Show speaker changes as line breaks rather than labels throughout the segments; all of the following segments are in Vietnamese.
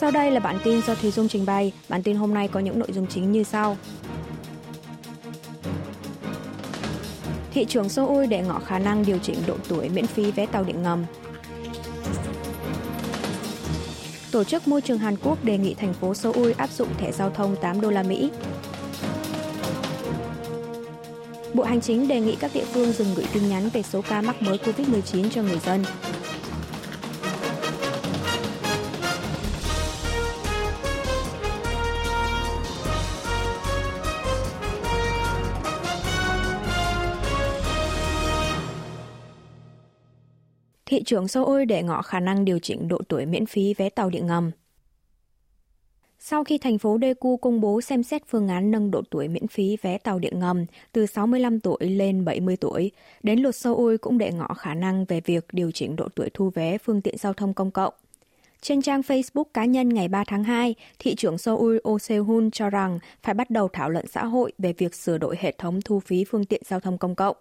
Sau đây là bản tin do Thùy Dung trình bày. Bản tin hôm nay có những nội dung chính như sau. Thị trường Seoul để ngỏ khả năng điều chỉnh độ tuổi miễn phí vé tàu điện ngầm. Tổ chức Môi trường Hàn Quốc đề nghị thành phố Seoul áp dụng thẻ giao thông 8 đô la Mỹ. Bộ Hành chính đề nghị các địa phương dừng gửi tin nhắn về số ca mắc mới COVID-19 cho người dân. Thị trường Seoul để ngỏ khả năng điều chỉnh độ tuổi miễn phí vé tàu điện ngầm. Sau khi thành phố Daegu công bố xem xét phương án nâng độ tuổi miễn phí vé tàu điện ngầm từ 65 tuổi lên 70 tuổi, đến luật Seoul cũng để ngỏ khả năng về việc điều chỉnh độ tuổi thu vé phương tiện giao thông công cộng. Trên trang Facebook cá nhân ngày 3 tháng 2, thị trưởng Seoul Oh Se-hun cho rằng phải bắt đầu thảo luận xã hội về việc sửa đổi hệ thống thu phí phương tiện giao thông công cộng.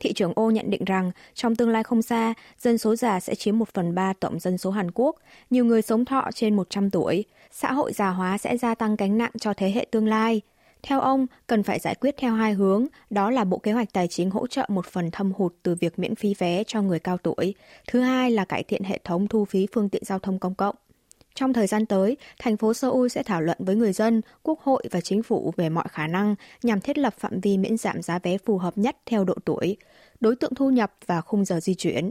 Thị trưởng Ô nhận định rằng trong tương lai không xa, dân số già sẽ chiếm 1 phần 3 tổng dân số Hàn Quốc, nhiều người sống thọ trên 100 tuổi. Xã hội già hóa sẽ gia tăng gánh nặng cho thế hệ tương lai. Theo ông, cần phải giải quyết theo hai hướng, đó là Bộ Kế hoạch Tài chính hỗ trợ một phần thâm hụt từ việc miễn phí vé cho người cao tuổi. Thứ hai là cải thiện hệ thống thu phí phương tiện giao thông công cộng. Trong thời gian tới, thành phố Seoul sẽ thảo luận với người dân, quốc hội và chính phủ về mọi khả năng nhằm thiết lập phạm vi miễn giảm giá vé phù hợp nhất theo độ tuổi, đối tượng thu nhập và khung giờ di chuyển.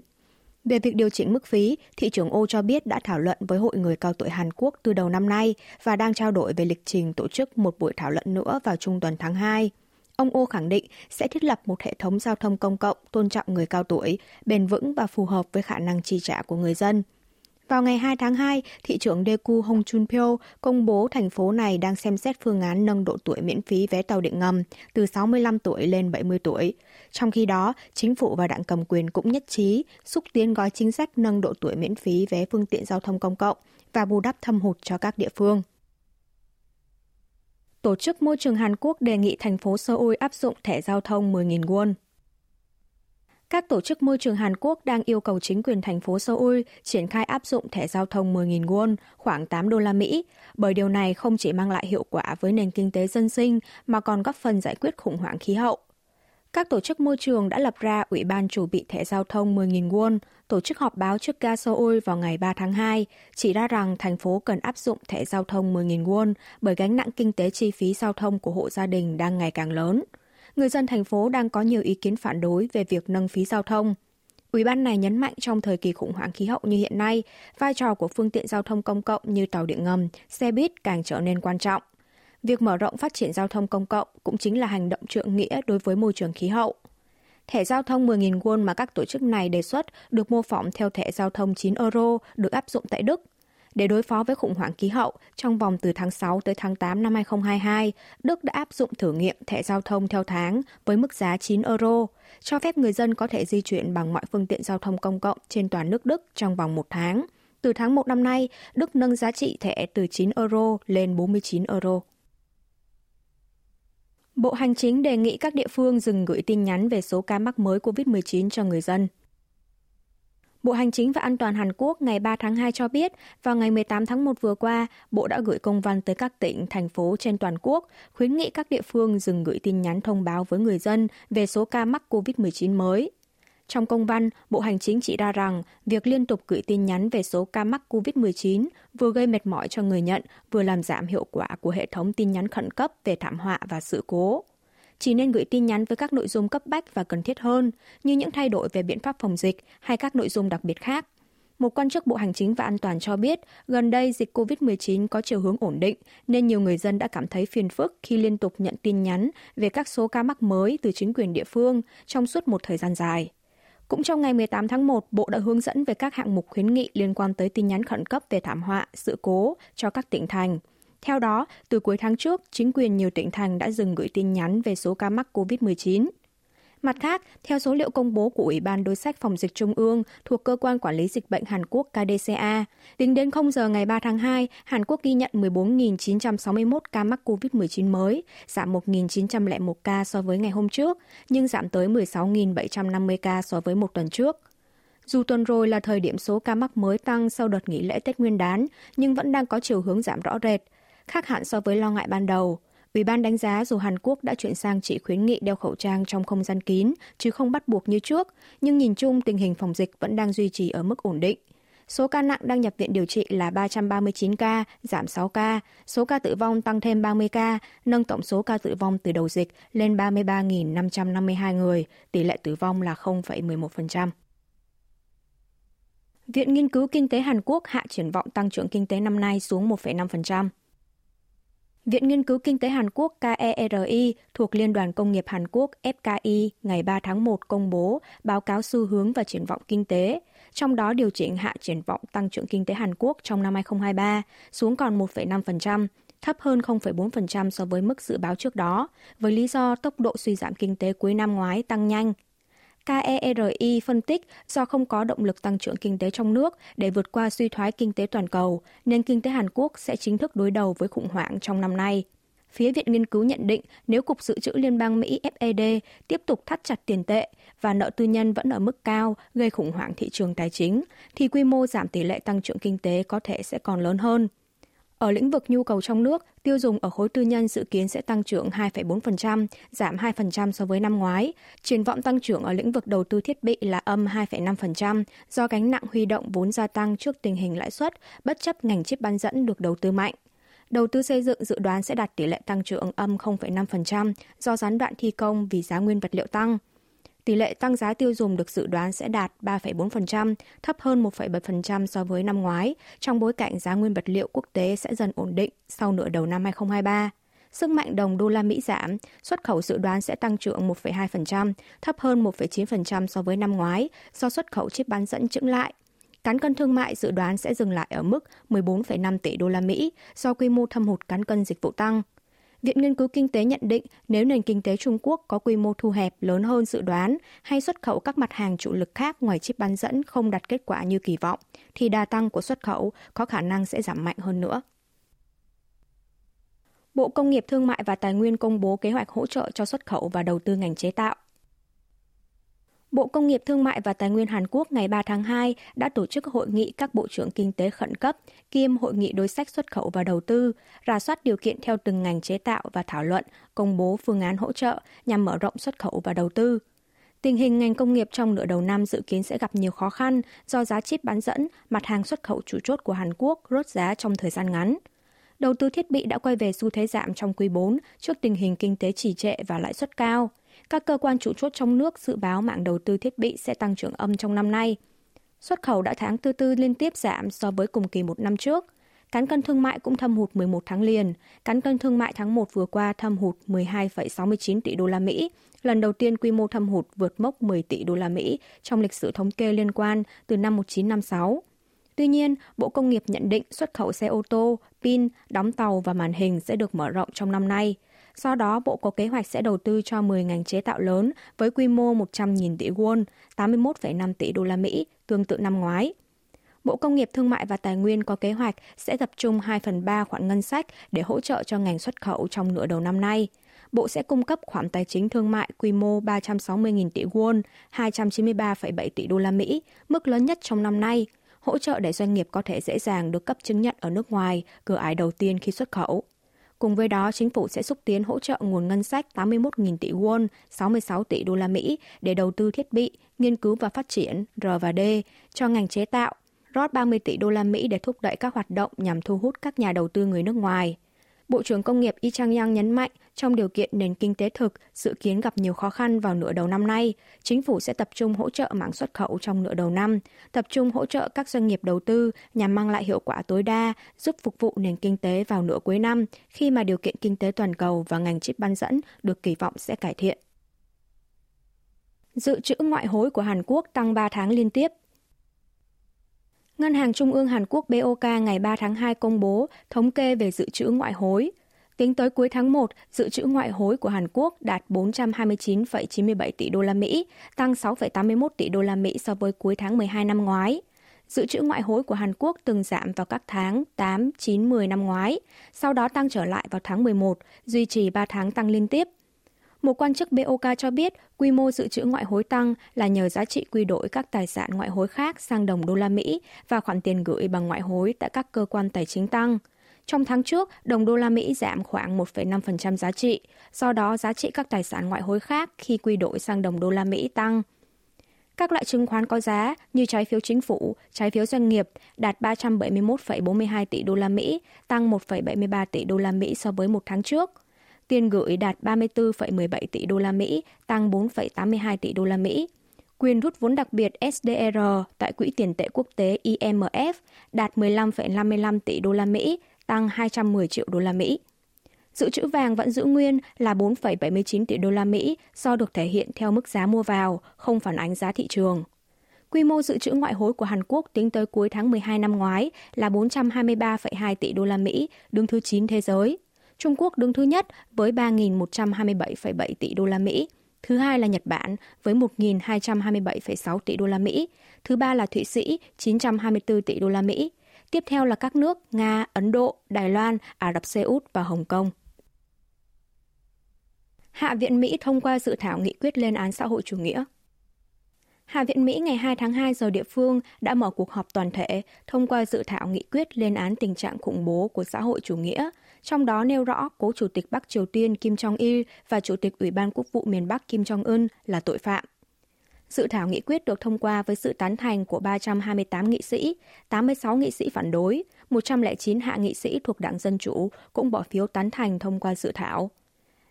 Về việc điều chỉnh mức phí, thị trưởng Ô cho biết đã thảo luận với Hội người cao tuổi Hàn Quốc từ đầu năm nay và đang trao đổi về lịch trình tổ chức một buổi thảo luận nữa vào trung tuần tháng 2. Ông Ô khẳng định sẽ thiết lập một hệ thống giao thông công cộng tôn trọng người cao tuổi, bền vững và phù hợp với khả năng chi trả của người dân – vào ngày 2 tháng 2, thị trưởng Daegu Hong Chun Pyo công bố thành phố này đang xem xét phương án nâng độ tuổi miễn phí vé tàu điện ngầm từ 65 tuổi lên 70 tuổi. Trong khi đó, chính phủ và đảng cầm quyền cũng nhất trí xúc tiến gói chính sách nâng độ tuổi miễn phí vé phương tiện giao thông công cộng và bù đắp thâm hụt cho các địa phương. Tổ chức Môi trường Hàn Quốc đề nghị thành phố Seoul áp dụng thẻ giao thông 10.000 won. Các tổ chức môi trường Hàn Quốc đang yêu cầu chính quyền thành phố Seoul triển khai áp dụng thẻ giao thông 10.000 won, khoảng 8 đô la Mỹ, bởi điều này không chỉ mang lại hiệu quả với nền kinh tế dân sinh mà còn góp phần giải quyết khủng hoảng khí hậu. Các tổ chức môi trường đã lập ra Ủy ban chủ bị thẻ giao thông 10.000 won, tổ chức họp báo trước ga Seoul vào ngày 3 tháng 2, chỉ ra rằng thành phố cần áp dụng thẻ giao thông 10.000 won bởi gánh nặng kinh tế chi phí giao thông của hộ gia đình đang ngày càng lớn – người dân thành phố đang có nhiều ý kiến phản đối về việc nâng phí giao thông. Ủy ban này nhấn mạnh trong thời kỳ khủng hoảng khí hậu như hiện nay, vai trò của phương tiện giao thông công cộng như tàu điện ngầm, xe buýt càng trở nên quan trọng. Việc mở rộng phát triển giao thông công cộng cũng chính là hành động trượng nghĩa đối với môi trường khí hậu. Thẻ giao thông 10.000 won mà các tổ chức này đề xuất được mô phỏng theo thẻ giao thông 9 euro được áp dụng tại Đức – để đối phó với khủng hoảng khí hậu, trong vòng từ tháng 6 tới tháng 8 năm 2022, Đức đã áp dụng thử nghiệm thẻ giao thông theo tháng với mức giá 9 euro, cho phép người dân có thể di chuyển bằng mọi phương tiện giao thông công cộng trên toàn nước Đức trong vòng một tháng. Từ tháng 1 năm nay, Đức nâng giá trị thẻ từ 9 euro lên 49 euro. Bộ Hành chính đề nghị các địa phương dừng gửi tin nhắn về số ca mắc mới COVID-19 cho người dân. Bộ Hành chính và An toàn Hàn Quốc ngày 3 tháng 2 cho biết, vào ngày 18 tháng 1 vừa qua, Bộ đã gửi công văn tới các tỉnh, thành phố trên toàn quốc, khuyến nghị các địa phương dừng gửi tin nhắn thông báo với người dân về số ca mắc COVID-19 mới. Trong công văn, Bộ Hành chính chỉ ra rằng việc liên tục gửi tin nhắn về số ca mắc COVID-19 vừa gây mệt mỏi cho người nhận, vừa làm giảm hiệu quả của hệ thống tin nhắn khẩn cấp về thảm họa và sự cố chỉ nên gửi tin nhắn với các nội dung cấp bách và cần thiết hơn, như những thay đổi về biện pháp phòng dịch hay các nội dung đặc biệt khác. Một quan chức Bộ Hành chính và An toàn cho biết, gần đây dịch COVID-19 có chiều hướng ổn định, nên nhiều người dân đã cảm thấy phiền phức khi liên tục nhận tin nhắn về các số ca mắc mới từ chính quyền địa phương trong suốt một thời gian dài. Cũng trong ngày 18 tháng 1, Bộ đã hướng dẫn về các hạng mục khuyến nghị liên quan tới tin nhắn khẩn cấp về thảm họa, sự cố cho các tỉnh thành. Theo đó, từ cuối tháng trước, chính quyền nhiều tỉnh thành đã dừng gửi tin nhắn về số ca mắc COVID-19. Mặt khác, theo số liệu công bố của Ủy ban Đối sách Phòng dịch Trung ương thuộc Cơ quan Quản lý Dịch bệnh Hàn Quốc KDCA, tính đến 0 giờ ngày 3 tháng 2, Hàn Quốc ghi nhận 14.961 ca mắc COVID-19 mới, giảm 1.901 ca so với ngày hôm trước, nhưng giảm tới 16.750 ca so với một tuần trước. Dù tuần rồi là thời điểm số ca mắc mới tăng sau đợt nghỉ lễ Tết Nguyên đán, nhưng vẫn đang có chiều hướng giảm rõ rệt, khác hẳn so với lo ngại ban đầu. Ủy ban đánh giá dù Hàn Quốc đã chuyển sang chỉ khuyến nghị đeo khẩu trang trong không gian kín, chứ không bắt buộc như trước, nhưng nhìn chung tình hình phòng dịch vẫn đang duy trì ở mức ổn định. Số ca nặng đang nhập viện điều trị là 339 ca, giảm 6 ca. Số ca tử vong tăng thêm 30 ca, nâng tổng số ca tử vong từ đầu dịch lên 33.552 người, tỷ lệ tử vong là 0,11%. Viện Nghiên cứu Kinh tế Hàn Quốc hạ triển vọng tăng trưởng kinh tế năm nay xuống 1,5%. Viện Nghiên cứu Kinh tế Hàn Quốc KERI thuộc Liên đoàn Công nghiệp Hàn Quốc FKI ngày 3 tháng 1 công bố báo cáo xu hướng và triển vọng kinh tế, trong đó điều chỉnh hạ triển vọng tăng trưởng kinh tế Hàn Quốc trong năm 2023 xuống còn 1,5%, thấp hơn 0,4% so với mức dự báo trước đó, với lý do tốc độ suy giảm kinh tế cuối năm ngoái tăng nhanh KERI phân tích do không có động lực tăng trưởng kinh tế trong nước để vượt qua suy thoái kinh tế toàn cầu, nên kinh tế Hàn Quốc sẽ chính thức đối đầu với khủng hoảng trong năm nay. Phía Viện Nghiên cứu nhận định nếu Cục Dự trữ Liên bang Mỹ FED tiếp tục thắt chặt tiền tệ và nợ tư nhân vẫn ở mức cao gây khủng hoảng thị trường tài chính, thì quy mô giảm tỷ lệ tăng trưởng kinh tế có thể sẽ còn lớn hơn. Ở lĩnh vực nhu cầu trong nước, tiêu dùng ở khối tư nhân dự kiến sẽ tăng trưởng 2,4%, giảm 2% so với năm ngoái. Triển vọng tăng trưởng ở lĩnh vực đầu tư thiết bị là âm 2,5% do gánh nặng huy động vốn gia tăng trước tình hình lãi suất, bất chấp ngành chip bán dẫn được đầu tư mạnh. Đầu tư xây dựng dự đoán sẽ đạt tỷ lệ tăng trưởng âm 0,5% do gián đoạn thi công vì giá nguyên vật liệu tăng tỷ lệ tăng giá tiêu dùng được dự đoán sẽ đạt 3,4%, thấp hơn 1,7% so với năm ngoái, trong bối cảnh giá nguyên vật liệu quốc tế sẽ dần ổn định sau nửa đầu năm 2023. Sức mạnh đồng đô la Mỹ giảm, xuất khẩu dự đoán sẽ tăng trưởng 1,2%, thấp hơn 1,9% so với năm ngoái do xuất khẩu chip bán dẫn chững lại. Cán cân thương mại dự đoán sẽ dừng lại ở mức 14,5 tỷ đô la Mỹ do quy mô thâm hụt cán cân dịch vụ tăng. Viện Nghiên cứu Kinh tế nhận định nếu nền kinh tế Trung Quốc có quy mô thu hẹp lớn hơn dự đoán hay xuất khẩu các mặt hàng chủ lực khác ngoài chip bán dẫn không đạt kết quả như kỳ vọng, thì đà tăng của xuất khẩu có khả năng sẽ giảm mạnh hơn nữa. Bộ Công nghiệp Thương mại và Tài nguyên công bố kế hoạch hỗ trợ cho xuất khẩu và đầu tư ngành chế tạo. Bộ Công nghiệp Thương mại và Tài nguyên Hàn Quốc ngày 3 tháng 2 đã tổ chức hội nghị các bộ trưởng kinh tế khẩn cấp kiêm hội nghị đối sách xuất khẩu và đầu tư, rà soát điều kiện theo từng ngành chế tạo và thảo luận, công bố phương án hỗ trợ nhằm mở rộng xuất khẩu và đầu tư. Tình hình ngành công nghiệp trong nửa đầu năm dự kiến sẽ gặp nhiều khó khăn do giá chip bán dẫn, mặt hàng xuất khẩu chủ chốt của Hàn Quốc rớt giá trong thời gian ngắn. Đầu tư thiết bị đã quay về xu thế giảm trong quý 4 trước tình hình kinh tế trì trệ và lãi suất cao các cơ quan chủ chốt trong nước dự báo mạng đầu tư thiết bị sẽ tăng trưởng âm trong năm nay. Xuất khẩu đã tháng tư tư liên tiếp giảm so với cùng kỳ một năm trước. Cán cân thương mại cũng thâm hụt 11 tháng liền. Cán cân thương mại tháng 1 vừa qua thâm hụt 12,69 tỷ đô la Mỹ, lần đầu tiên quy mô thâm hụt vượt mốc 10 tỷ đô la Mỹ trong lịch sử thống kê liên quan từ năm 1956. Tuy nhiên, Bộ Công nghiệp nhận định xuất khẩu xe ô tô, pin, đóng tàu và màn hình sẽ được mở rộng trong năm nay – Do đó, Bộ có kế hoạch sẽ đầu tư cho 10 ngành chế tạo lớn với quy mô 100.000 tỷ won, 81,5 tỷ đô la Mỹ, tương tự năm ngoái. Bộ Công nghiệp Thương mại và Tài nguyên có kế hoạch sẽ tập trung 2 phần 3 khoản ngân sách để hỗ trợ cho ngành xuất khẩu trong nửa đầu năm nay. Bộ sẽ cung cấp khoản tài chính thương mại quy mô 360.000 tỷ won, 293,7 tỷ đô la Mỹ, mức lớn nhất trong năm nay, hỗ trợ để doanh nghiệp có thể dễ dàng được cấp chứng nhận ở nước ngoài, cửa ải đầu tiên khi xuất khẩu. Cùng với đó, chính phủ sẽ xúc tiến hỗ trợ nguồn ngân sách 81.000 tỷ won, 66 tỷ đô la Mỹ để đầu tư thiết bị, nghiên cứu và phát triển R&D cho ngành chế tạo, rót 30 tỷ đô la Mỹ để thúc đẩy các hoạt động nhằm thu hút các nhà đầu tư người nước ngoài. Bộ trưởng Công nghiệp Y Chang-yang nhấn mạnh, trong điều kiện nền kinh tế thực dự kiến gặp nhiều khó khăn vào nửa đầu năm nay, chính phủ sẽ tập trung hỗ trợ mảng xuất khẩu trong nửa đầu năm, tập trung hỗ trợ các doanh nghiệp đầu tư nhằm mang lại hiệu quả tối đa, giúp phục vụ nền kinh tế vào nửa cuối năm khi mà điều kiện kinh tế toàn cầu và ngành chip bán dẫn được kỳ vọng sẽ cải thiện. Dự trữ ngoại hối của Hàn Quốc tăng 3 tháng liên tiếp Ngân hàng Trung ương Hàn Quốc BOK ngày 3 tháng 2 công bố thống kê về dự trữ ngoại hối. Tính tới cuối tháng 1, dự trữ ngoại hối của Hàn Quốc đạt 429,97 tỷ đô la Mỹ, tăng 6,81 tỷ đô la Mỹ so với cuối tháng 12 năm ngoái. Dự trữ ngoại hối của Hàn Quốc từng giảm vào các tháng 8, 9, 10 năm ngoái, sau đó tăng trở lại vào tháng 11, duy trì 3 tháng tăng liên tiếp. Một quan chức BOK cho biết quy mô dự trữ ngoại hối tăng là nhờ giá trị quy đổi các tài sản ngoại hối khác sang đồng đô la Mỹ và khoản tiền gửi bằng ngoại hối tại các cơ quan tài chính tăng. Trong tháng trước, đồng đô la Mỹ giảm khoảng 1,5% giá trị, do đó giá trị các tài sản ngoại hối khác khi quy đổi sang đồng đô la Mỹ tăng. Các loại chứng khoán có giá như trái phiếu chính phủ, trái phiếu doanh nghiệp đạt 371,42 tỷ đô la Mỹ, tăng 1,73 tỷ đô la Mỹ so với một tháng trước. Tiền gửi đạt 34,17 tỷ đô la Mỹ, tăng 4,82 tỷ đô la Mỹ. Quyền rút vốn đặc biệt SDR tại Quỹ tiền tệ quốc tế IMF đạt 15,55 tỷ đô la Mỹ, tăng 210 triệu đô la Mỹ. Dự trữ vàng vẫn giữ nguyên là 4,79 tỷ đô la Mỹ do được thể hiện theo mức giá mua vào, không phản ánh giá thị trường. Quy mô dự trữ ngoại hối của Hàn Quốc tính tới cuối tháng 12 năm ngoái là 423,2 tỷ đô la Mỹ, đứng thứ 9 thế giới. Trung Quốc đứng thứ nhất với 3.127,7 tỷ đô la Mỹ. Thứ hai là Nhật Bản với 1.227,6 tỷ đô la Mỹ. Thứ ba là Thụy Sĩ 924 tỷ đô la Mỹ. Tiếp theo là các nước Nga, Ấn Độ, Đài Loan, Ả Rập Xê Út và Hồng Kông. Hạ viện Mỹ thông qua dự thảo nghị quyết lên án xã hội chủ nghĩa. Hạ viện Mỹ ngày 2 tháng 2 giờ địa phương đã mở cuộc họp toàn thể thông qua dự thảo nghị quyết lên án tình trạng khủng bố của xã hội chủ nghĩa, trong đó nêu rõ cố Chủ tịch Bắc Triều Tiên Kim Jong-il và Chủ tịch Ủy ban Quốc vụ miền Bắc Kim Jong-un là tội phạm. Dự thảo nghị quyết được thông qua với sự tán thành của 328 nghị sĩ, 86 nghị sĩ phản đối, 109 hạ nghị sĩ thuộc Đảng Dân Chủ cũng bỏ phiếu tán thành thông qua dự thảo.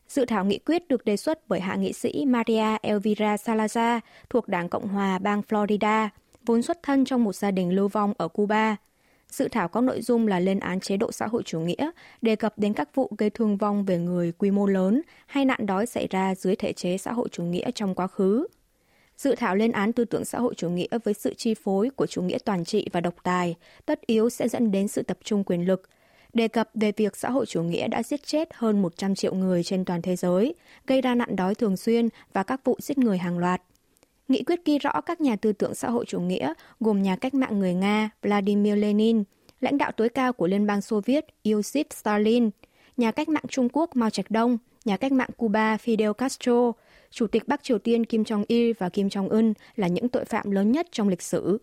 Dự thảo nghị quyết được đề xuất bởi hạ nghị sĩ Maria Elvira Salazar thuộc Đảng Cộng hòa bang Florida, vốn xuất thân trong một gia đình lưu vong ở Cuba. Dự thảo có nội dung là lên án chế độ xã hội chủ nghĩa, đề cập đến các vụ gây thương vong về người quy mô lớn hay nạn đói xảy ra dưới thể chế xã hội chủ nghĩa trong quá khứ. Dự thảo lên án tư tưởng xã hội chủ nghĩa với sự chi phối của chủ nghĩa toàn trị và độc tài, tất yếu sẽ dẫn đến sự tập trung quyền lực, đề cập về việc xã hội chủ nghĩa đã giết chết hơn 100 triệu người trên toàn thế giới, gây ra nạn đói thường xuyên và các vụ giết người hàng loạt. Nghị quyết ghi rõ các nhà tư tưởng xã hội chủ nghĩa gồm nhà cách mạng người Nga Vladimir Lenin, lãnh đạo tối cao của Liên bang Xô Viết Iosif Stalin, nhà cách mạng Trung Quốc Mao Trạch Đông, nhà cách mạng Cuba Fidel Castro, Chủ tịch Bắc Triều Tiên Kim Jong-il và Kim Jong-un là những tội phạm lớn nhất trong lịch sử.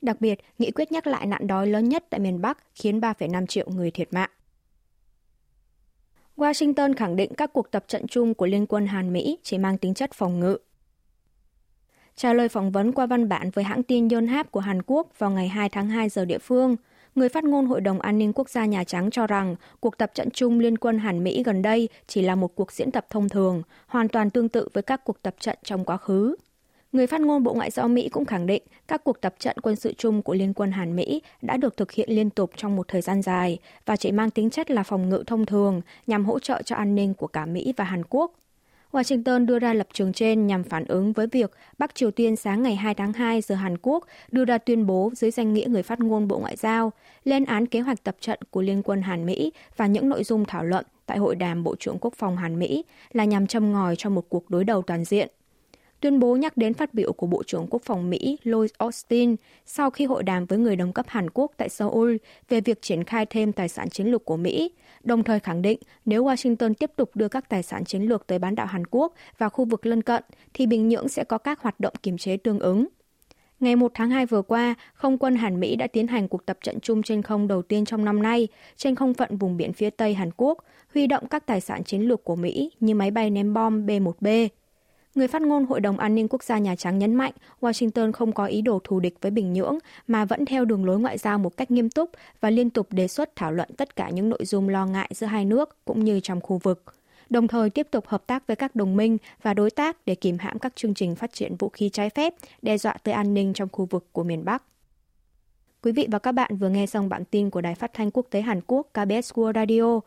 Đặc biệt, nghị quyết nhắc lại nạn đói lớn nhất tại miền Bắc khiến 3,5 triệu người thiệt mạng. Washington khẳng định các cuộc tập trận chung của Liên quân Hàn Mỹ chỉ mang tính chất phòng ngự. Trả lời phỏng vấn qua văn bản với hãng tin Yonhap của Hàn Quốc vào ngày 2 tháng 2 giờ địa phương, người phát ngôn Hội đồng An ninh Quốc gia Nhà Trắng cho rằng cuộc tập trận chung Liên quân Hàn Mỹ gần đây chỉ là một cuộc diễn tập thông thường, hoàn toàn tương tự với các cuộc tập trận trong quá khứ. Người phát ngôn Bộ Ngoại giao Mỹ cũng khẳng định các cuộc tập trận quân sự chung của Liên quân Hàn Mỹ đã được thực hiện liên tục trong một thời gian dài và chỉ mang tính chất là phòng ngự thông thường nhằm hỗ trợ cho an ninh của cả Mỹ và Hàn Quốc. Washington đưa ra lập trường trên nhằm phản ứng với việc Bắc Triều Tiên sáng ngày 2 tháng 2 giờ Hàn Quốc đưa ra tuyên bố dưới danh nghĩa người phát ngôn Bộ Ngoại giao, lên án kế hoạch tập trận của Liên quân Hàn Mỹ và những nội dung thảo luận tại hội đàm Bộ trưởng Quốc phòng Hàn Mỹ là nhằm châm ngòi cho một cuộc đối đầu toàn diện. Tuyên bố nhắc đến phát biểu của Bộ trưởng Quốc phòng Mỹ Lloyd Austin sau khi hội đàm với người đồng cấp Hàn Quốc tại Seoul về việc triển khai thêm tài sản chiến lược của Mỹ, đồng thời khẳng định nếu Washington tiếp tục đưa các tài sản chiến lược tới bán đảo Hàn Quốc và khu vực lân cận, thì Bình Nhưỡng sẽ có các hoạt động kiềm chế tương ứng. Ngày 1 tháng 2 vừa qua, không quân Hàn Mỹ đã tiến hành cuộc tập trận chung trên không đầu tiên trong năm nay trên không phận vùng biển phía Tây Hàn Quốc, huy động các tài sản chiến lược của Mỹ như máy bay ném bom B-1B. Người phát ngôn Hội đồng An ninh Quốc gia Nhà Trắng nhấn mạnh Washington không có ý đồ thù địch với Bình Nhưỡng mà vẫn theo đường lối ngoại giao một cách nghiêm túc và liên tục đề xuất thảo luận tất cả những nội dung lo ngại giữa hai nước cũng như trong khu vực đồng thời tiếp tục hợp tác với các đồng minh và đối tác để kìm hãm các chương trình phát triển vũ khí trái phép, đe dọa tới an ninh trong khu vực của miền Bắc. Quý vị và các bạn vừa nghe xong bản tin của Đài Phát thanh Quốc tế Hàn Quốc KBS World Radio.